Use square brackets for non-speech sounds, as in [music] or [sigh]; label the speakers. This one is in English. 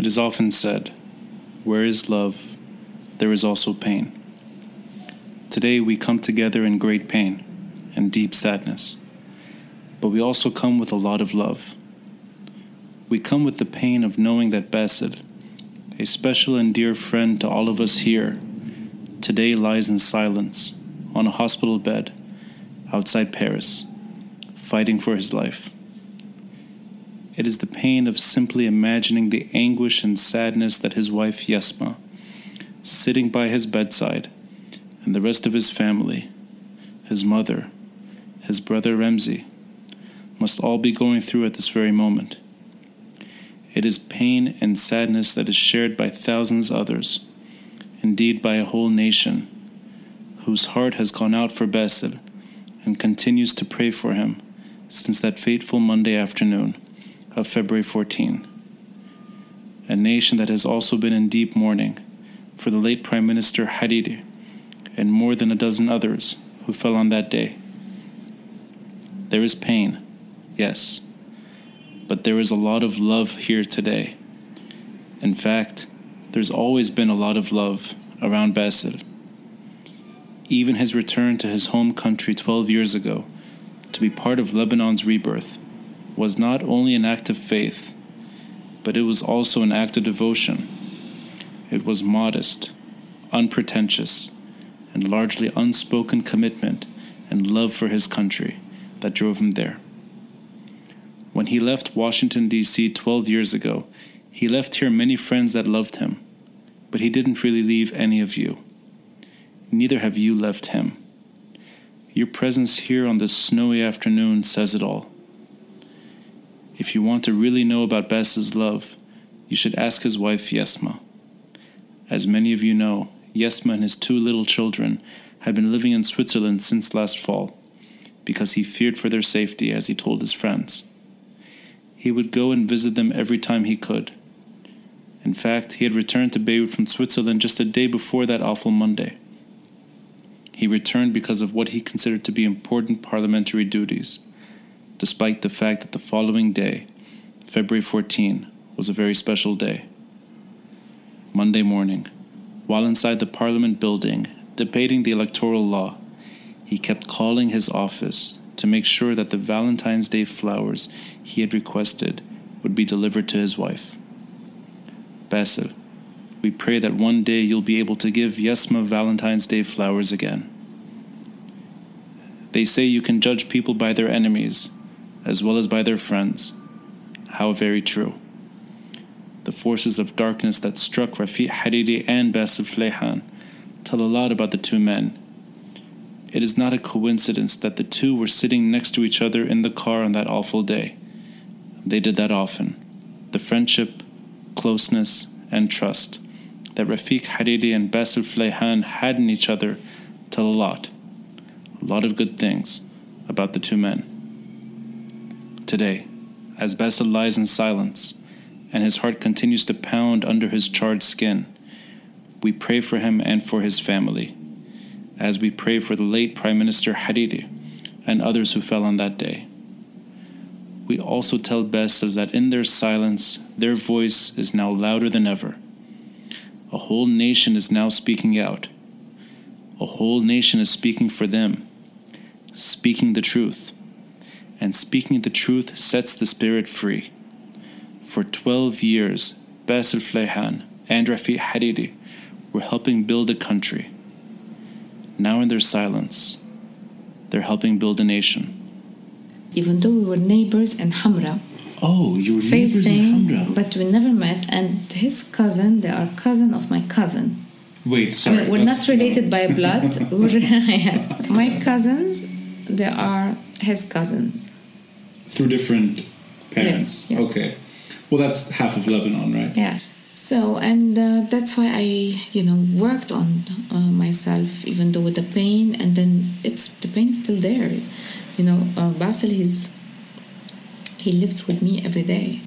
Speaker 1: It is often said, Where is love, there is also pain. Today we come together in great pain and deep sadness, but we also come with a lot of love. We come with the pain of knowing that Bassel, a special and dear friend to all of us here, today lies in silence on a hospital bed outside Paris, fighting for his life. It is the pain of simply imagining the anguish and sadness that his wife Yasma, sitting by his bedside, and the rest of his family, his mother, his brother Remzi, must all be going through at this very moment. It is pain and sadness that is shared by thousands others, indeed by a whole nation, whose heart has gone out for Bassel and continues to pray for him since that fateful Monday afternoon of February 14. A nation that has also been in deep mourning for the late Prime Minister Hariri and more than a dozen others who fell on that day. There is pain, yes, but there is a lot of love here today. In fact, there's always been a lot of love around Bassel. Even his return to his home country 12 years ago to be part of Lebanon's rebirth was not only an act of faith, but it was also an act of devotion. It was modest, unpretentious, and largely unspoken commitment and love for his country that drove him there. When he left Washington, D.C. 12 years ago, he left here many friends that loved him, but he didn't really leave any of you. Neither have you left him. Your presence here on this snowy afternoon says it all. If you want to really know about Bassel's love, you should ask his wife Yasma. As many of you know, Yasma and his two little children had been living in Switzerland since last fall because he feared for their safety, as he told his friends. He would go and visit them every time he could. In fact, he had returned to Beirut from Switzerland just a day before that awful Monday. He returned because of what he considered to be important parliamentary duties, despite the fact that the following day, February 14, was a very special day. Monday morning, while inside the Parliament building debating the electoral law, he kept calling his office to make sure that the Valentine's Day flowers he had requested would be delivered to his wife. Bassel, we pray that one day you'll be able to give Yasma Valentine's Day flowers again. They say you can judge people by their enemies as well as by their friends. How very true the forces of darkness that struck Rafiq Hariri and Bassel Fleihan tell a lot about the two men. It is not a coincidence that the two were sitting next to each other in the car on that awful day. They did that often. The friendship, closeness, and trust that Rafiq Hariri and Bassel Fleihan had in each other tell a lot, a lot of good things about the two men. Today, as Bassel lies in silence, and his heart continues to pound under his charred skin. We pray for him and for his family, as we pray for the late Prime Minister Hariri and others who fell on that day. We also tell Bassel that in their silence, their voice is now louder than ever. A whole nation is now speaking out. A whole nation is speaking for them, speaking the truth. And speaking the truth sets the spirit free. For 12 years, Bassel Fleihan and Rafi Hariri were helping build a country. Now, in their silence, they're helping build a nation.
Speaker 2: Even though we were neighbors in Hamra,
Speaker 1: Oh, you were neighbors in Hamra.
Speaker 2: but we never met. And his cousin, they are cousin of my cousin.
Speaker 1: Wait,
Speaker 2: I
Speaker 1: sorry.
Speaker 2: mean, we're not related by blood. [laughs] we're, [laughs] yes. My cousins, they are his cousins.
Speaker 1: Through different parents.
Speaker 2: Yes, yes.
Speaker 1: Okay. Well, that's half of Lebanon, right?
Speaker 2: Yeah. So, and uh, that's why I, you know, worked on uh, myself, even though with the pain, and then it's the pain's still there. You know, uh, Basil, he's he lives with me every day.